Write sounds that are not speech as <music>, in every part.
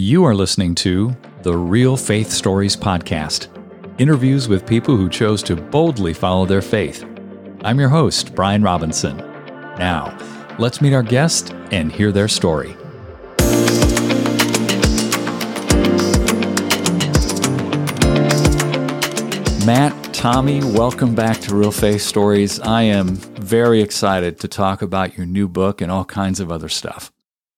You are listening to the Real Faith Stories Podcast interviews with people who chose to boldly follow their faith. I'm your host, Brian Robinson. Now, let's meet our guest and hear their story. Matt, Tommey, welcome back to Real Faith Stories. I am very excited to talk about your new book and all kinds of other stuff.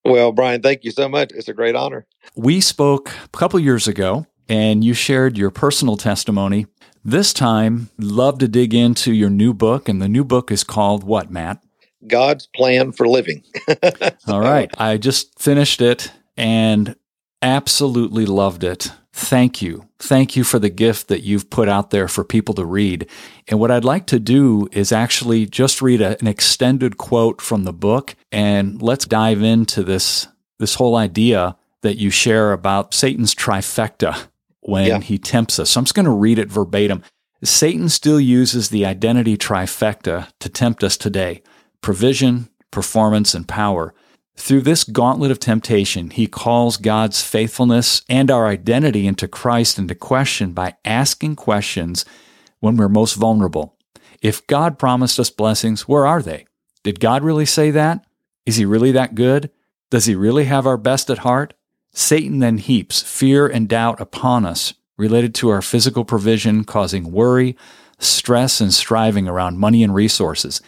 Well, Brian, thank you so much. It's a great honor. We spoke a couple years ago and you shared your personal testimony. This time, love to dig into your new book, and the new book is called what, Matt? God's Plan for Living. <laughs> All right. I just finished it and absolutely loved it. Thank you. Thank you for the gift that you've put out there for people to read. And what I'd like to do is actually just read a, an extended quote from the book and let's dive into this this whole idea that you share about Satan's trifecta when yeah. he tempts us. So I'm just going to read it verbatim. Satan still uses the identity trifecta to tempt us today provision, performance, and power. Through this gauntlet of temptation, he calls God's faithfulness and our identity into Christ into question by asking questions when we're most vulnerable. If God promised us blessings, where are they? Did God really say that? Is he really that good? Does he really have our best at heart? Satan then heaps fear and doubt upon us related to our physical provision, causing worry, stress, and striving around money and resources.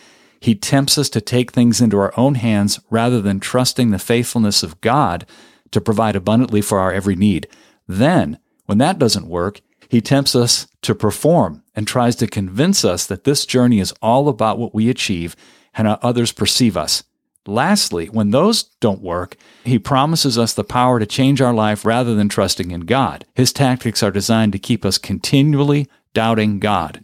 He tempts us to take things into our own hands rather than trusting the faithfulness of God to provide abundantly for our every need. Then, when that doesn't work, he tempts us to perform and tries to convince us that this journey is all about what we achieve and how others perceive us. Lastly, when those don't work, he promises us the power to change our life rather than trusting in God. His tactics are designed to keep us continually doubting God.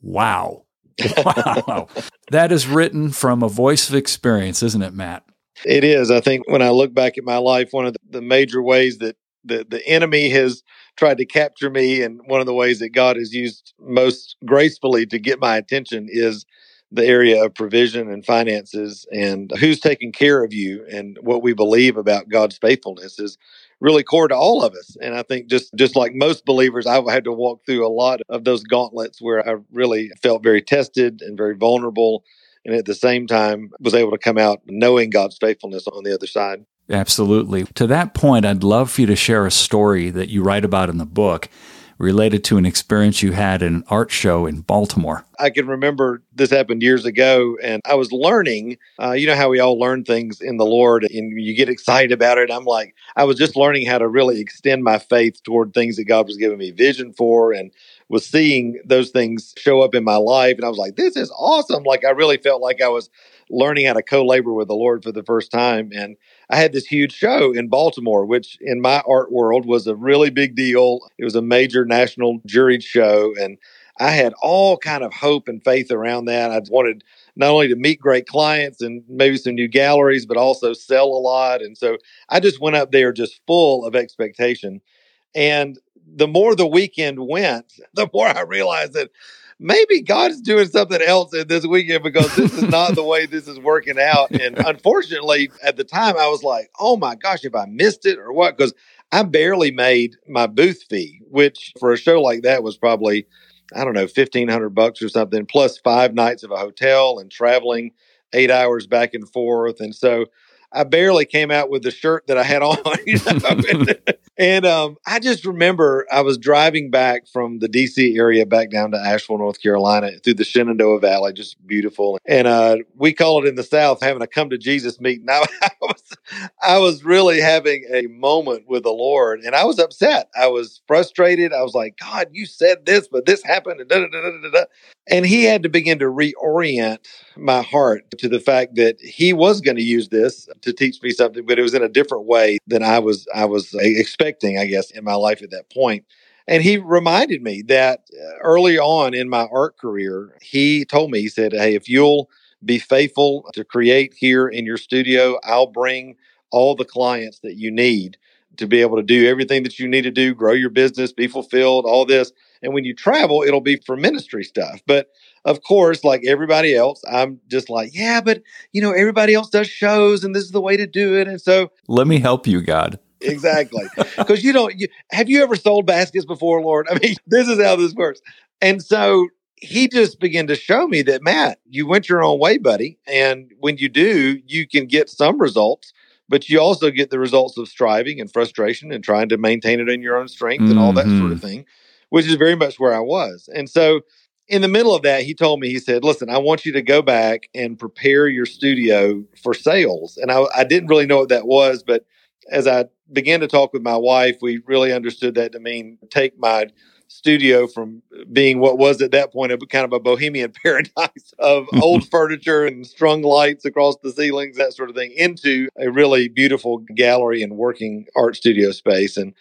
Wow. <laughs> Wow. that is written from a voice of experience, isn't it, Matt? It is. I think when I look back at my life, one of the major ways that the, the enemy has tried to capture me, and one of the ways that God has used most gracefully to get my attention is the area of provision and finances and who's taking care of you and what we believe about God's faithfulness is really core to all of us. And I think just just like most believers, I've had to walk through a lot of those gauntlets where I really felt very tested and very vulnerable and at the same time was able to come out knowing God's faithfulness on the other side. Absolutely. To that point, I'd love for you to share a story that you write about in the book related to an experience you had in an art show in Baltimore. I can remember this happened years ago, and I was learning. Uh, you know how we all learn things in the Lord, and you get excited about it. I'm like, I was just learning how to really extend my faith toward things that God was giving me vision for, and was seeing those things show up in my life. And I was like, this is awesome. Like, I really felt like I was learning how to co labor with the Lord for the first time. And I had this huge show in Baltimore, which in my art world was a really big deal. It was a major national juried show. And I had all kind of hope and faith around that. I wanted not only to meet great clients and maybe some new galleries, but also sell a lot. And so I just went up there just full of expectation. And the more the weekend went, <laughs> the more I realized that maybe God's doing something else in this weekend because this is not the way this is working out. And <laughs> unfortunately, at the time, I was like, oh my gosh, if I missed it or what? Because I barely made my booth fee, which for a show like that was probably, I don't know, 1500 bucks or something, plus five nights of a hotel and traveling eight hours back and forth. And so I barely came out with the shirt that I had on. <laughs> You know? <laughs> and um, I just remember I was driving back from the DC area back down to Asheville, North Carolina, through the Shenandoah Valley, just beautiful. And uh, we call it in the South having a come to Jesus meeting. I, <laughs> I, was, I was really having a moment with the Lord, and I was upset. I was frustrated. I was like, God, you said this, but this happened, and da da da da da. And He had to begin to reorient my heart to the fact that He was going to use this to teach me something, but it was in a different way than I was I was expecting, I guess, in my life at that point. And he reminded me that uh, early on in my art career, he told me, he said, Hey, if you'll be faithful to create here in your studio, I'll bring all the clients that you need to be able to do everything that you need to do, grow your business, be fulfilled, all this. And when you travel, it'll be for ministry stuff. But of course, like everybody else, I'm just like, yeah, but you know, everybody else does shows and this is the way to do it. And so let me help you, God. exactly. <laughs> Because you don't. You, have you ever sold baskets before, Lord? I mean, <laughs> this is how this works. And so he just began to show me that Matt, you went your own way, buddy. And when you do, you can get some results, but you also get the results of striving and frustration and trying to maintain it in your own strength mm-hmm. and all that sort of mm-hmm. thing, which is very much where I was. And so in the middle of that, he told me, he said, Listen, I want you to go back and prepare your studio for sales. And I, I didn't really know what that was, but as I began to talk with my wife, we really understood that to mean take my studio from being what was at that point a kind of a bohemian <laughs> paradise of <laughs> old furniture and strung lights across the ceilings, that sort of thing, into a really beautiful gallery and working art studio space. And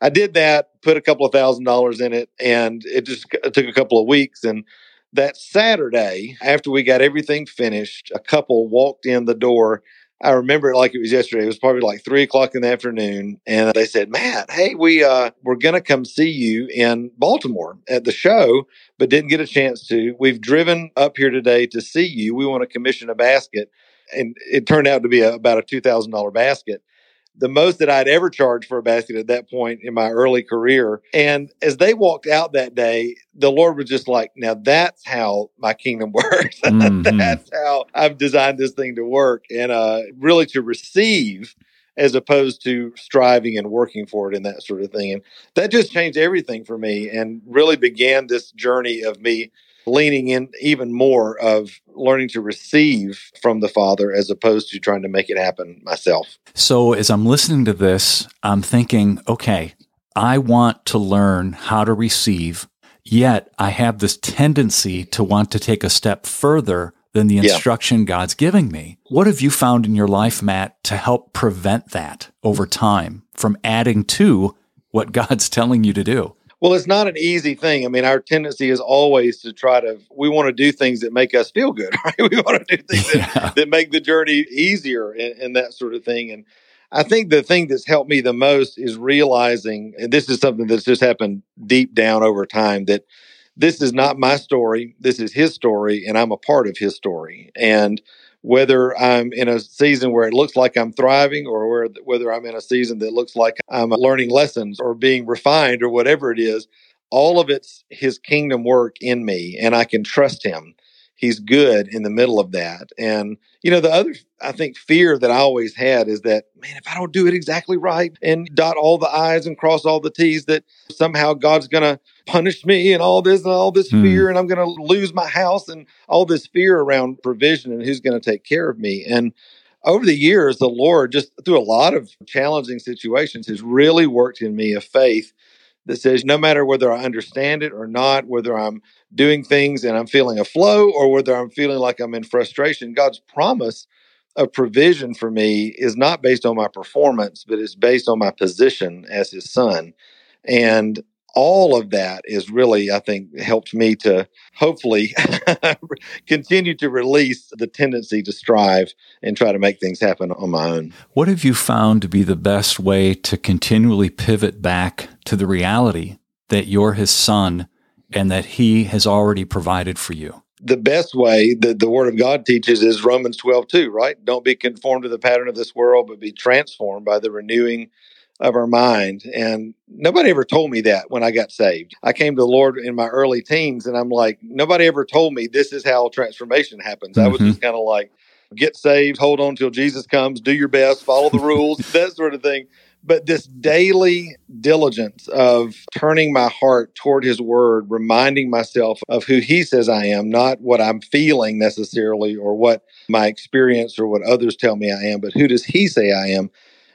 I did that, put a couple of thousand dollars in it, and it just it took a couple of weeks. And that Saturday, after we got everything finished, a couple walked in the door. I remember it like it was yesterday. It was probably like three o'clock in the afternoon, and they said, "Matt, hey, we uh, we're gonna come see you in Baltimore at the show, but didn't get a chance to. We've driven up here today to see you. We want to commission a basket." And it turned out to be a, about a two thousand dollar basket the most that I'd ever charged for a basket at that point in my early career. And as they walked out that day, the Lord was just like, now that's how my kingdom <laughs> works. Mm-hmm. that's how I've designed this thing to work and uh, really to receive as opposed to striving and working for it and that sort of thing. And that just changed everything for me and really began this journey of me leaning in even more of learning to receive from the Father as opposed to trying to make it happen myself. So, as I'm listening to this, I'm thinking, okay, I want to learn how to receive, yet I have this tendency to want to take a step further than the instruction yeah. God's giving me. What have you found in your life, Matt, to help prevent that over time from adding to what <laughs> God's telling you to do? Well, it's not an easy thing. I mean, our tendency is always to try to, we want to do things that make us feel good, <laughs> right? We want to do <laughs> things yeah. that, that, make the journey easier and, and that sort of thing. And I think the thing that's helped me the most is realizing, and this is something that's just happened deep down over time, that this is not my story. This is his story, and I'm a part of his story. And whether I'm in a season where it looks like I'm thriving or where, whether I'm in a season that looks like I'm learning lessons or being refined or whatever it is, all of it's his kingdom work in me and I can trust him. He's good in the middle of that. And, you know, the other, I think, fear that I always had is that, man, if I don't do it exactly right and dot all the I's and cross all the T's, that somehow God's going to punish me and all this and all this mm. fear and I'm going to lose my house and all this fear around provision and who's going to take care of me. And over the years, the Lord, just through a lot of challenging situations, has really worked in me a faith that says no matter whether I understand it or not, whether I'm doing things and I'm feeling a flow or whether I'm feeling like I'm in frustration, God's promise of provision for me is not based on my performance, but it's based on my position as his son. And all of that is really, I think, helped me to hopefully <laughs> continue to release the tendency to strive and try to make things happen on my own. What have you found to be the best way to continually pivot back to the reality that you're his son and that he has already provided for you? The best way that the word of God teaches is Romans 12, 2, right? Don't be conformed to the pattern of this world, but be transformed by the renewing of our mind. And nobody ever told me that when I got saved. I came to the Lord in my early teens and I'm like, nobody ever told me this is how transformation happens. Mm-hmm. I was mm-hmm. just kind of like, get saved, hold on till Jesus comes, do your best, follow the rules, <laughs> that sort of thing. But this daily diligence of turning my heart toward his word, reminding myself of who he says I am, not what I'm feeling necessarily or what my experience or what others tell me I am, but who does he say I am?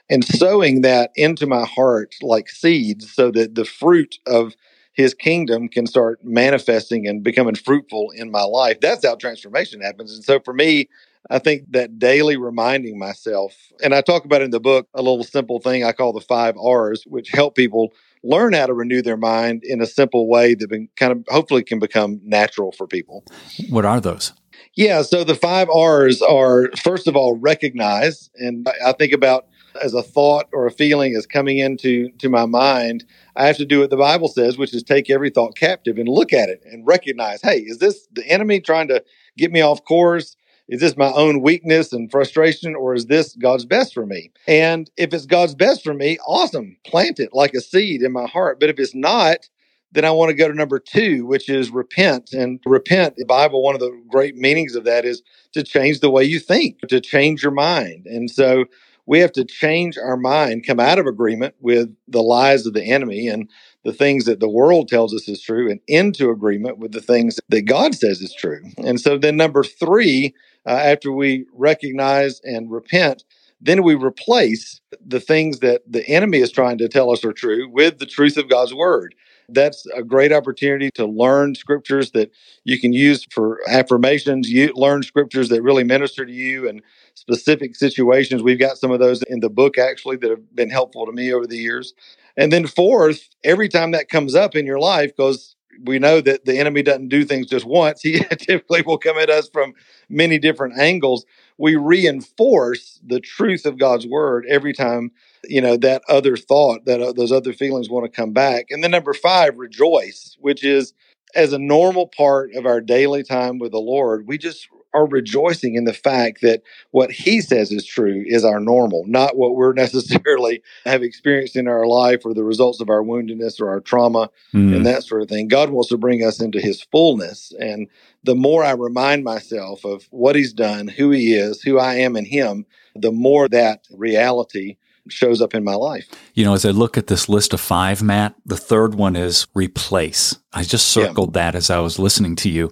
and sowing that into my heart like seeds so that the fruit of his kingdom can start manifesting and becoming fruitful in my life. That's how transformation happens. And so for me, I think that daily reminding myself, and I talk about in the book a little simple thing I call the five R's, which help people learn how to renew their mind in a simple way that been kind of hopefully can become natural for people. What are those? Yeah, so the five R's are first of all recognize, and I think about as a thought or a feeling is coming into to my mind, I have to do what the Bible says, which is take every thought captive and look at it and recognize, hey, is this the enemy trying to get me off course? Is this my own weakness and frustration, or is this God's best for me? And if it's God's best for me, awesome. Plant it like a seed in my heart. But if it's not, then I want to go to number two, which is repent. And repent, the Bible, one of the great meanings of that is to change the way you think, to change your mind. And so we have to change our mind, come out of agreement with the lies of the enemy and the things that the world tells us is true, and into agreement with the things that God says is true. And so then, number three, uh, after we recognize and repent, then we replace the things that the enemy is trying to tell us are true with the truth of God's word that's a great opportunity to learn scriptures that you can use for affirmations. You learn scriptures that really minister to you and specific situations. We've got some of those in the book actually that have been helpful to me over the years. And then fourth, every time that comes up in your life, because we know that the enemy doesn't do things just once. <laughs> He typically will come at us from many different angles. We reinforce the truth of God's word every time you know that other thought that uh, those other feelings want to come back. And then number five rejoice which is as a normal part of our daily time with the lord we just are rejoicing in the fact that what he says is true is our normal not what we're <laughs> necessarily have experienced in our life or the results of our woundedness or our trauma mm. and that sort of thing. God wants to bring us into his fullness. And the more i remind myself of what he's done who he is who i am in him the more that reality shows up in my life. You know, as I look at this list of five, Matt, the third one is replace. I just circled yeah. that as I was listening to you.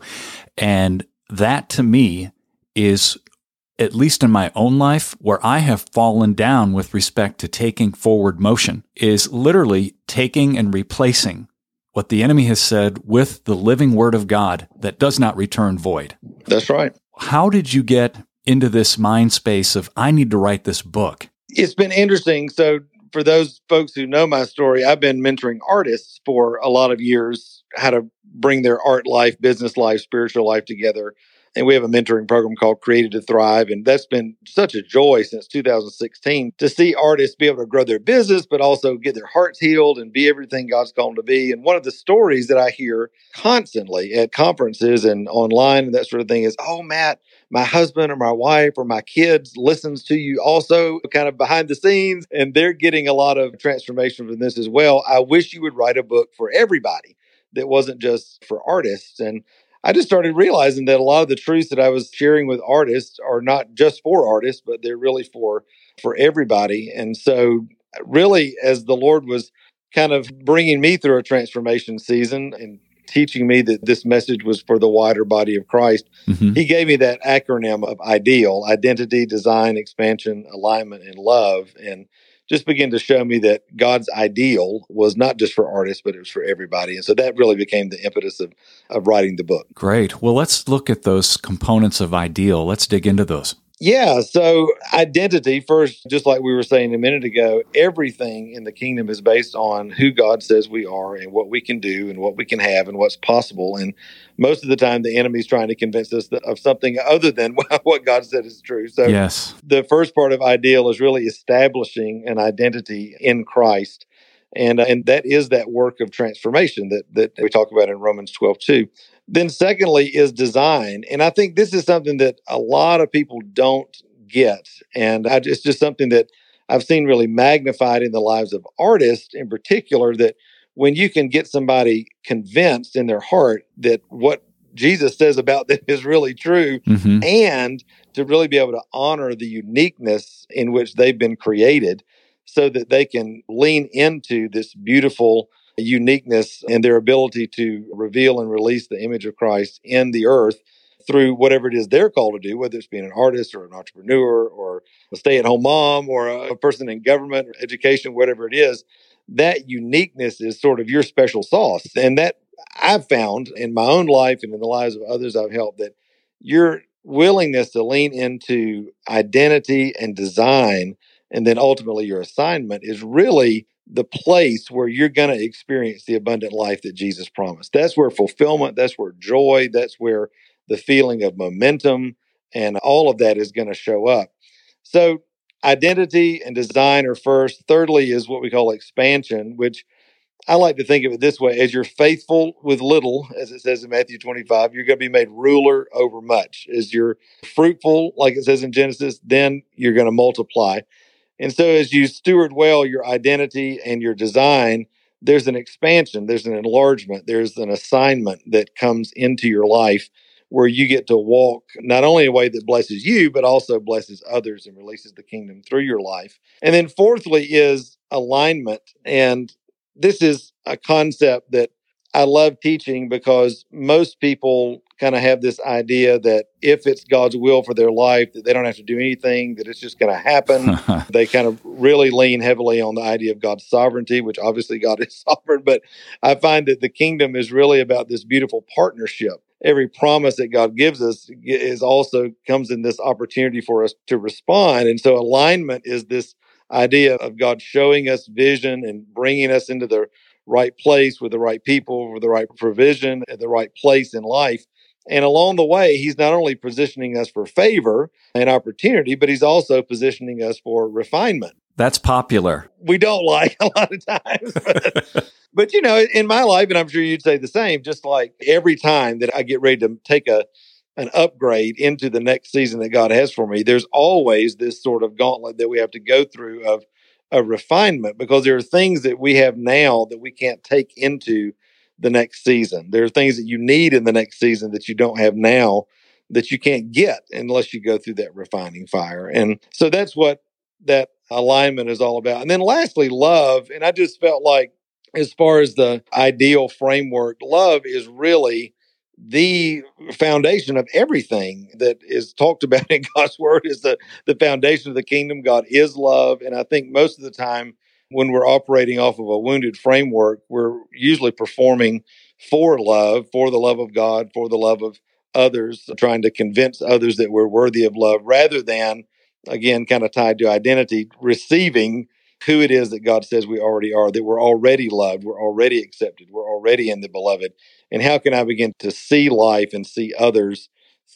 And that to me is, at least in my own life, where I have fallen down with respect to taking forward motion, is literally taking and replacing what the enemy has said with the living word of God that does not return void. That's right. How did you get into this mind space of, I need to write this book? It's been interesting. So, for those folks who know my story, I've been mentoring artists for a lot of years, how to bring their art life, business life, spiritual life together. And we have a mentoring program called Created to Thrive. And that's been such a joy since 2016 to see artists be able to grow their business, but also get their hearts healed and be everything God's called them to be. And one of the stories that I hear constantly at conferences and online and that sort of thing is, oh, Matt, my husband or my wife or my kids listens to you also kind of behind the scenes and they're getting a lot of transformation from this as well. I wish you would write a book for everybody that wasn't just for artists. And I just started realizing that a lot of the truths that I was sharing with artists are not just for artists, but they're really for for everybody. And so really as the Lord was kind of bringing me through a transformation season and teaching me that this message was for the wider body of Christ, mm-hmm. he gave me that acronym of ideal identity, design, expansion, alignment, and love. And just began to show me that God's ideal was not just for artists, but it was for everybody. And so that really became the impetus of, of writing the book. Great. Well, let's look at those components of ideal. Let's dig into those. Yeah. So, identity, first, just like we were saying a minute ago, everything in the kingdom is based on who God says we are and what we can do and what we can have and what's possible. And most of the time, the enemy's trying to convince us of something other than <laughs> what God said is true. So, yes. the first part of ideal is really establishing an identity in Christ. And, uh, and that is that work of transformation that, that we talk about in Romans 12, 2. Then, secondly, is design. And I think this is something that a lot of people don't get. And I, it's just something that I've seen really magnified in the lives of artists in particular that when you can get somebody convinced in their heart that what Jesus says about them is really true mm-hmm. and to really be able to honor the uniqueness in which they've been created so that they can lean into this beautiful uniqueness and their ability to reveal and release the image of Christ in the earth through whatever it is they're called to do, whether it's being an artist or an entrepreneur or a stay at home mom or a person in government or education, whatever it is, that uniqueness is sort of your special sauce. And that I've found in my own life and in the lives of others I've helped that your willingness to lean into identity and design and then ultimately your assignment is really the place where you're going to experience the abundant life that Jesus promised. That's where fulfillment, that's where joy, that's where the feeling of momentum and all of that is going to show up. So, identity and design are first. Thirdly, is what we call expansion, which I like to think of it this way as you're faithful with little, as it says in Matthew 25, you're going to be made ruler over much. As you're fruitful, like it says in Genesis, then you're going to multiply. And so, as you steward well your identity and your design, there's an expansion, there's an enlargement, there's an assignment that comes into your life where you get to walk not only a way that blesses you, but also blesses others and releases the kingdom through your life. And then, fourthly, is alignment. And this is a concept that I love teaching because most people kind of have this idea that if it's God's will for their life, that they don't have to do anything, that it's just going to happen. <laughs> they kind of really lean heavily on the idea of God's sovereignty, which obviously God is <laughs> sovereign. But I find that the kingdom is really about this beautiful partnership. Every promise that God gives us is also comes in this opportunity for us to respond. And so alignment is this idea of God showing us vision and bringing us into the right place with the right people, with the right provision, at the right place in life. And along the way, he's not only positioning us for favor and opportunity, but he's also positioning us for refinement. That's popular. We don't <laughs> like a lot of times. But, <laughs> but, you know, in my life, and I'm sure you'd say the same, just like every time that I get ready to take a an upgrade into the next season that God has for me, there's always this sort of gauntlet that we have to go through of a refinement because there are things that we have now that we can't take into the next season. There are things that you need in the next season that you don't have now that you can't get unless you go through that refining fire. And so that's what that alignment is all about. And then lastly, love. And I just felt like, as far as the ideal framework, love is really the foundation of everything that is talked about <laughs> in God's word is the, the foundation of the kingdom. God is love. And I think most of the time when we're operating off of a wounded framework, we're usually performing for love, for the love of God, for the love of others, trying to convince others that we're worthy of love rather than, again, kind of tied to identity, receiving who it is that God says we already are, that we're already loved, we're already accepted, we're already in the beloved. And how can I begin to see life and see others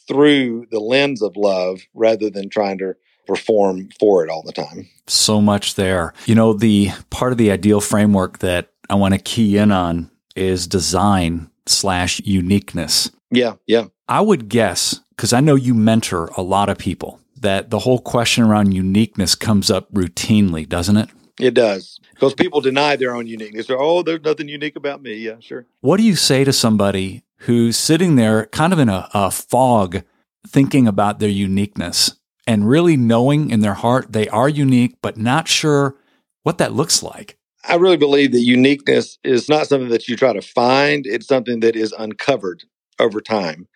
through the lens of love rather than trying to perform for it all the time. So much there. You know, the part of the ideal framework that I want to key in on is design slash uniqueness. Yeah, yeah. I would guess, because I know you mentor a lot of people, that the whole question around uniqueness comes up routinely, doesn't it? It does. Because people deny their own uniqueness. They're, oh, there's nothing unique about me. Yeah, sure. What do you say to somebody who's sitting there kind of in a, a fog thinking about their uniqueness? and really knowing in their heart they are unique, but not sure what that looks like. I really believe that uniqueness is not something that you try to find, it's something that is uncovered over time.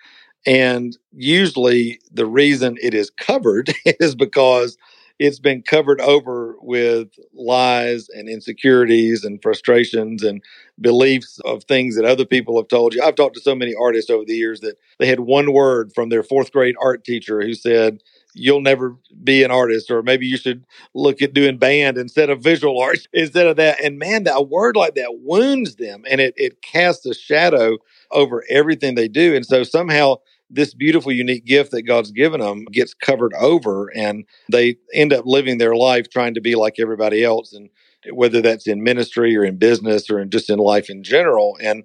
And usually the reason it is covered <laughs> is because it's been covered over with lies and insecurities and frustrations and beliefs of things that other people have told you. I've talked to so many artists over the years that they had one word from their fourth grade art teacher who said, you'll never be an artist or maybe you should look at doing band instead of visual <laughs> art instead of that and man that a word like that wounds them and it, it casts a shadow over everything they do and so somehow this beautiful unique gift that god's given them gets covered over and they end up living their life trying to be like everybody else and whether that's in ministry or in business or in just in life in general and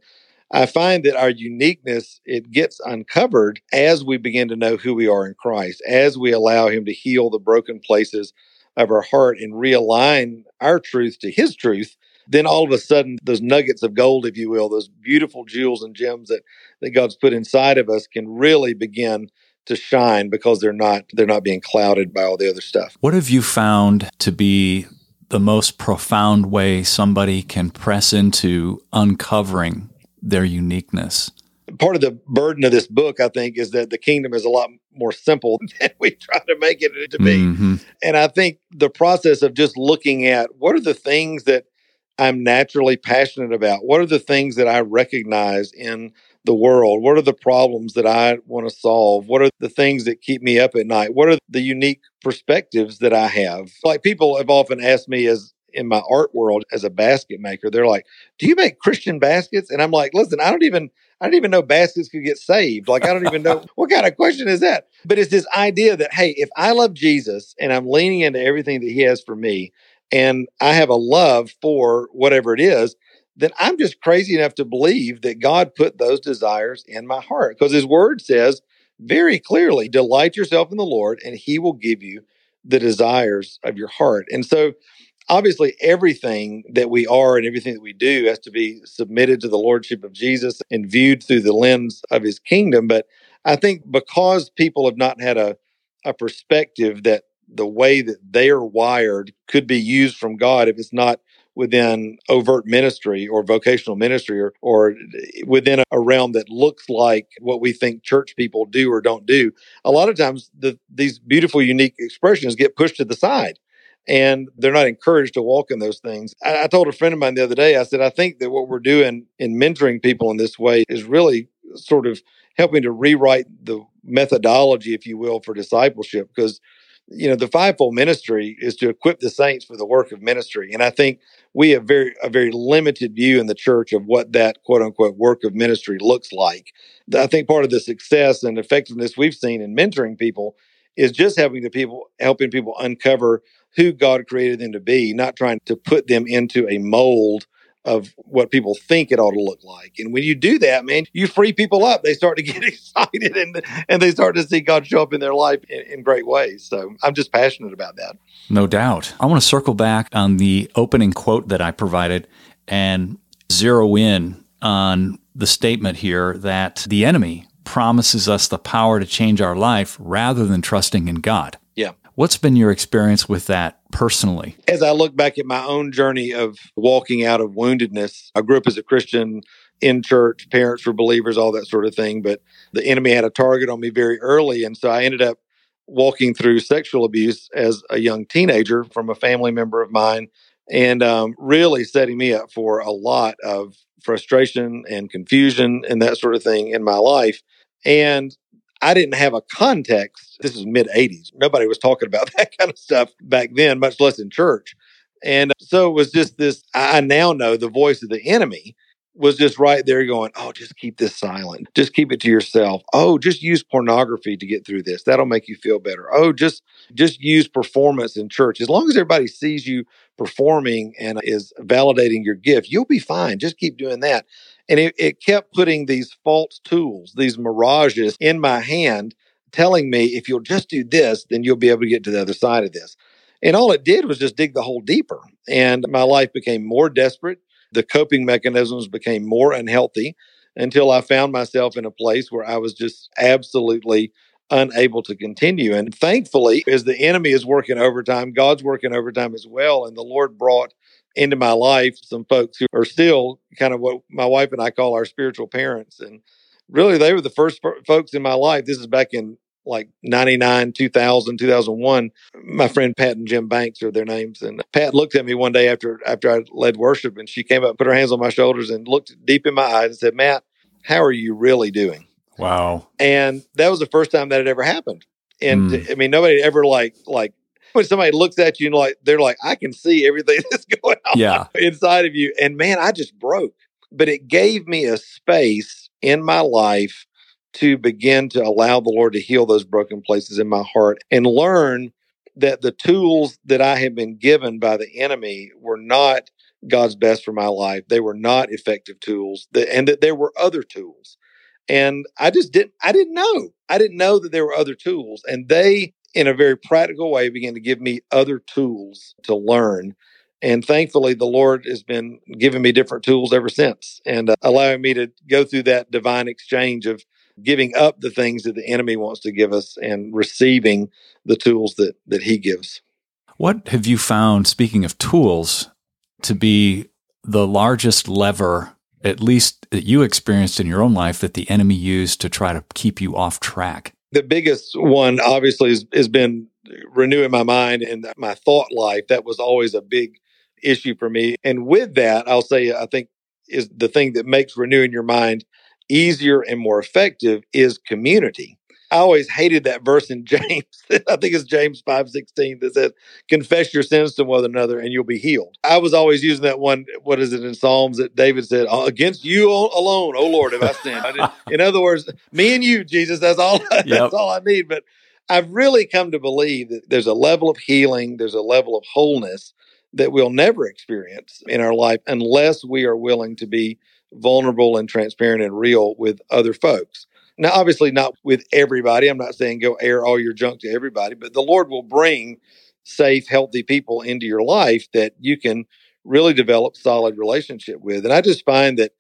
I find that our uniqueness, it gets uncovered as we begin to know who we are in Christ, as we allow Him to heal the broken places of our heart and realign our truth to His truth. Then all of a sudden, those nuggets of gold, if you will, those beautiful jewels and gems that, that God's put inside of us can really begin to shine because they're not they're not being clouded by all the other stuff. What have you found to be the most profound way somebody can press into uncovering their uniqueness. Part of the burden of this book, I think, is that the kingdom is a lot more simple <laughs> than we try to make it to be. Mm-hmm. And I think the process of just looking at what are the things that I'm naturally passionate about? What are the things that I recognize in the world? What are the problems that I want to solve? What are the things that keep me up at night? What are the unique perspectives that I have? Like people have often asked me as in my art world as a basket maker. They're like, "Do you make Christian baskets?" And I'm like, "Listen, I don't even I don't even know baskets could get saved. Like I don't even know <laughs> what kind of question is that." But it's this idea that hey, if I love Jesus and I'm leaning into everything that he has for me and I have a love for whatever it is, then I'm just crazy enough to believe that God put those desires in my heart because his word says very clearly, delight yourself in the Lord and he will give you the desires of your heart. And so obviously everything that we are and everything that we do has to be submitted to the lordship of Jesus and viewed through the lens of his kingdom, but I think because people have not had a a perspective that the way that they are wired could be used from God if it's not within overt ministry or vocational ministry or, or within a realm that looks like what we think church people do or don't do. A lot of times the, these beautiful, unique expressions get pushed to the side and they're not encouraged to walk in those things. I, I told a friend of mine the other day, I said, I think that what we're doing in mentoring people in this way is really sort of helping to rewrite the methodology, if you will, for discipleship because you know the fivefold ministry is to equip the saints for the work of ministry. And i think we have very a very limited view in the church of what that quote unquote work of ministry looks like. I think part of the success and effectiveness we've seen in mentoring people is just helping the people helping people uncover who god created them to be not trying to put them into a mold of what people think it ought to look like. And when you do that, man, you free people up. They start to <laughs> get excited and and they start to see God show up in their life in, in great ways. So I'm just passionate about that. No doubt. I want to circle back on the opening quote that I provided and zero in on the statement here that the enemy promises us the power to change our life rather than trusting in God. What's been your experience with that personally? As I look back at my own journey of walking out of woundedness, I grew up as a Christian in church, parents were believers, all that sort of thing. But the enemy had a target on me very early. And so I ended up walking through sexual abuse as a young teenager from a family member of mine and um, really setting me up for a lot of frustration and confusion and that sort of thing in my life. And I didn't have a context. This is mid 80s. Nobody was talking about <laughs> that kind of stuff back then, much less in church. And so it was just this I now know the voice of the enemy was just right there going, Oh, just keep this silent. Just keep it to yourself. Oh, just use pornography to get through this. That'll make you feel better. Oh, just just use performance in church. As long as everybody sees you performing and is validating your gift, you'll be fine. Just keep doing that. And it, it kept putting these false tools, these mirages in my hand, telling me if you'll just do this, then you'll be able to get to the other side of this. And all it did was just dig the hole deeper. And my life became more desperate. The coping mechanisms became more unhealthy until I found myself in a place where I was just absolutely unable to continue. And thankfully, as the enemy is working overtime, God's working overtime as well. And the Lord brought into my life some folks who are still kind of what my wife and I call our spiritual parents. And really, they were the first folks in my life. This is back in like 99, 2000, 2001. My friend Pat and Jim Banks are their names. And Pat looked at me one day after, after I led worship and she came up, and put her hands on my shoulders and looked deep in my eyes and said, Matt, how are you really doing? Wow. And that was the first time that had ever happened. And mm. I mean, nobody ever like, like when somebody looks at you and like they're like, I can see everything <laughs> that's going on yeah. inside of you. And man, I just broke. But it gave me a space in my life to begin to allow the Lord to heal those broken places in my heart and learn that the tools that I had been given by the enemy were not God's best for my life. They were not effective tools, and that there were other tools. And I just didn't, I didn't know. I didn't know that there were other tools. And they in a very practical way, began to give me other tools to learn. And thankfully, the Lord has been giving me different tools ever since and uh, allowing me to go through that divine exchange of giving up the things that the enemy wants to give us and receiving the tools that, that he gives. What have you found, speaking of tools, to be the largest lever, at least that you experienced in your own life, that the enemy used to try to keep you off track? The biggest one, obviously, has, has been renewing my mind and my thought life. That was always a big issue for me. And with that, I'll say, I think is the thing that makes renewing your mind easier and more effective is community. I always hated that verse in <laughs> James. I think it's James 5 16 that says, Confess your sins to one another and you'll be healed. I was always using that one, what is it in Psalms that David said, uh, Against you alone, oh Lord, have I sinned. in other words, me and you, Jesus, that's all, <laughs> yep. that's all I need. But I've really come to believe that there's a level of healing, there's a level of wholeness that we'll never experience in our life unless we are willing to be vulnerable and transparent and real with other folks. Now, obviously, not with everybody. I'm not saying go air all your junk to everybody, but the Lord will bring safe, healthy people into your life that you can really develop solid relationship with. And I just find that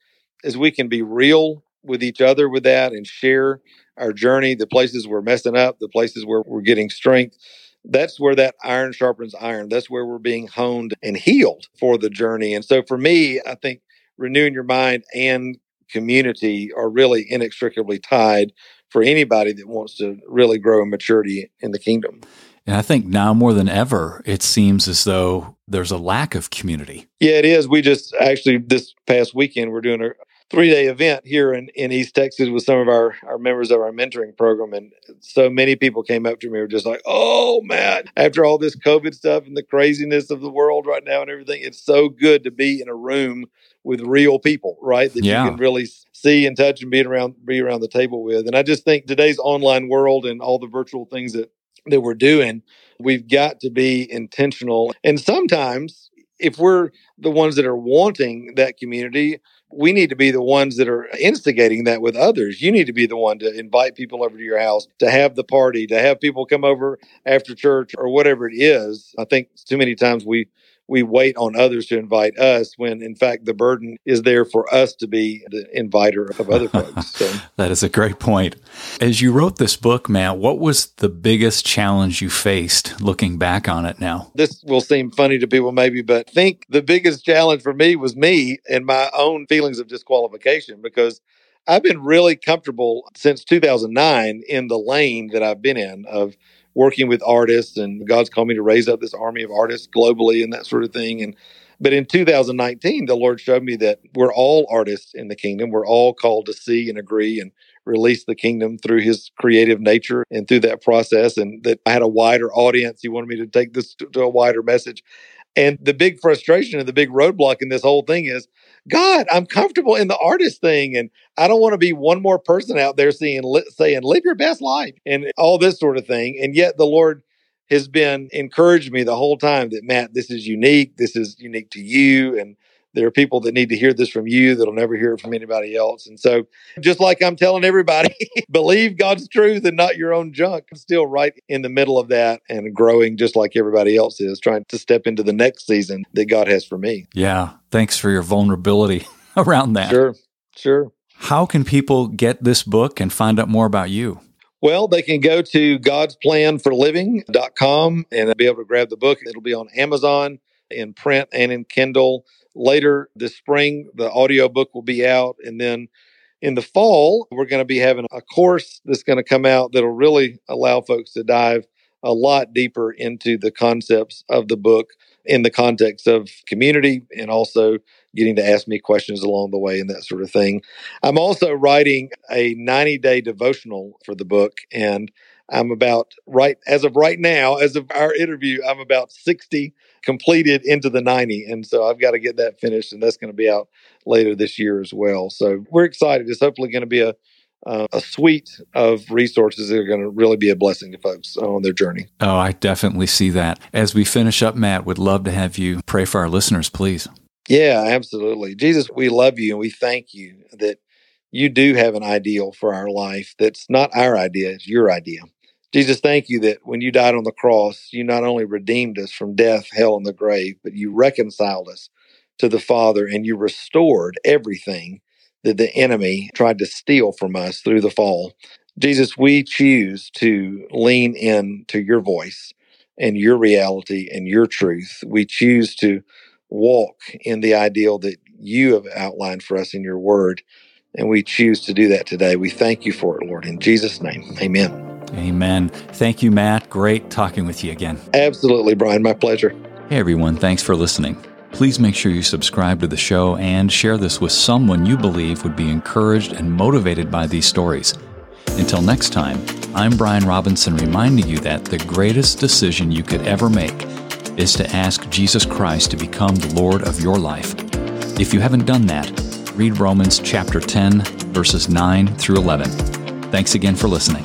as we can be real with each other with that and share our journey, the places we're messing up, the places where we're getting strength, that's where that iron sharpens iron. That's where we're being honed and healed for the journey. And so for me, I think renewing your mind and community are really inextricably tied for anybody that wants to really grow in maturity in the kingdom. And I think now more than ever, it seems as though there's a lack of community. Yeah, it is. We just actually this past weekend we're doing a three day event here in, in East Texas with some of our, our members of our mentoring program. And so many people came up to me were just like, oh, man, after all this COVID stuff and the craziness of the world right now and everything, it's so good to be in a room with real people, right? That yeah. you can really see and touch and be around be around the table with. And I just think today's online world and all the virtual things that that we're doing, we've got to be intentional. And sometimes if we're the ones that are wanting that community, we need to be the ones that are instigating that with others. You need to be the one to invite people over to your house, to have the party, to have people come over after church or whatever it is. I think too many times we we wait on others to invite us when in fact the burden is there for us to be the inviter of other <laughs> folks. So. that is a great point. As you wrote this book, Matt, what was the biggest challenge you faced looking back on it now? This will seem funny to people maybe, but I think the biggest challenge for me was me and my own feelings of disqualification because I've been really comfortable since 2009 in the lane that I've been in of working with artists and God's called me to raise up this army of artists globally and that sort of thing. And but in 2019, the Lord showed me that we're all artists in the kingdom. We're all called to see and agree and release the kingdom through his creative nature and through that process. And that I had a wider audience. He wanted me to take this to, a wider message. And the big frustration and the big roadblock in this whole thing is God, I'm comfortable in the artist thing. And I don't want to be one more person out there saying, saying, live your best life and all this sort of thing. And yet the Lord has been encouraging me the whole time that, Matt, this is unique. This is unique to you. And there are people that need to hear this from you that'll never hear it from anybody else. And so, just like I'm telling everybody, <laughs> believe God's truth and not your own junk. I'm still right in the middle of that and growing just like everybody else is, trying to step into the next season that God has for me. Yeah. Thanks for your vulnerability <laughs> around that. Sure. Sure. How can people get this book and find out more about you? Well, they can go to godsplanforliving.com and be able to grab the book. It'll be on Amazon in print and in Kindle later this spring, the audiobook will be out. And then in the fall, we're going to be having a course that's going to come out that'll really allow folks to dive a lot deeper into the concepts of the book in the context of community and also getting to ask me questions along the way and that sort of thing. I'm also writing a 90 day devotional for the book and I'm about right as of right now, as of our interview, I'm about 60 completed into the 90. And so I've got to get that finished, and that's going to be out later this year as well. So we're excited. It's hopefully going to be a uh, a suite of resources that are going to really be a blessing to folks on their journey. Oh, I definitely see that. As we finish up, Matt, would love to have you pray for our listeners, please. Yeah, absolutely. Jesus, we love you and we thank you that you do have an ideal for our life that's not our idea, it's your idea. Jesus, thank you that when you died on the cross, you not only redeemed us from death, hell, and the grave, but you reconciled us to the Father and you restored everything that the enemy tried to steal from us through the fall. Jesus, we choose to lean in to your voice and your reality and your truth. We choose to walk in the ideal that you have outlined for us in your word. And we choose to do that today. We thank you for it, Lord. In Jesus' name, amen. Amen. Thank you, Matt. Great talking with you again. Absolutely, Brian. My pleasure. Hey, everyone. Thanks for listening. Please make sure you subscribe to the show and share this with someone you believe would be encouraged and motivated by these stories. Until next time, I'm Brian Robinson reminding you that the greatest decision you could ever make is to ask Jesus Christ to become the Lord of your life. If you haven't done that, read Romans chapter 10, verses 9 through 11. Thanks again for listening.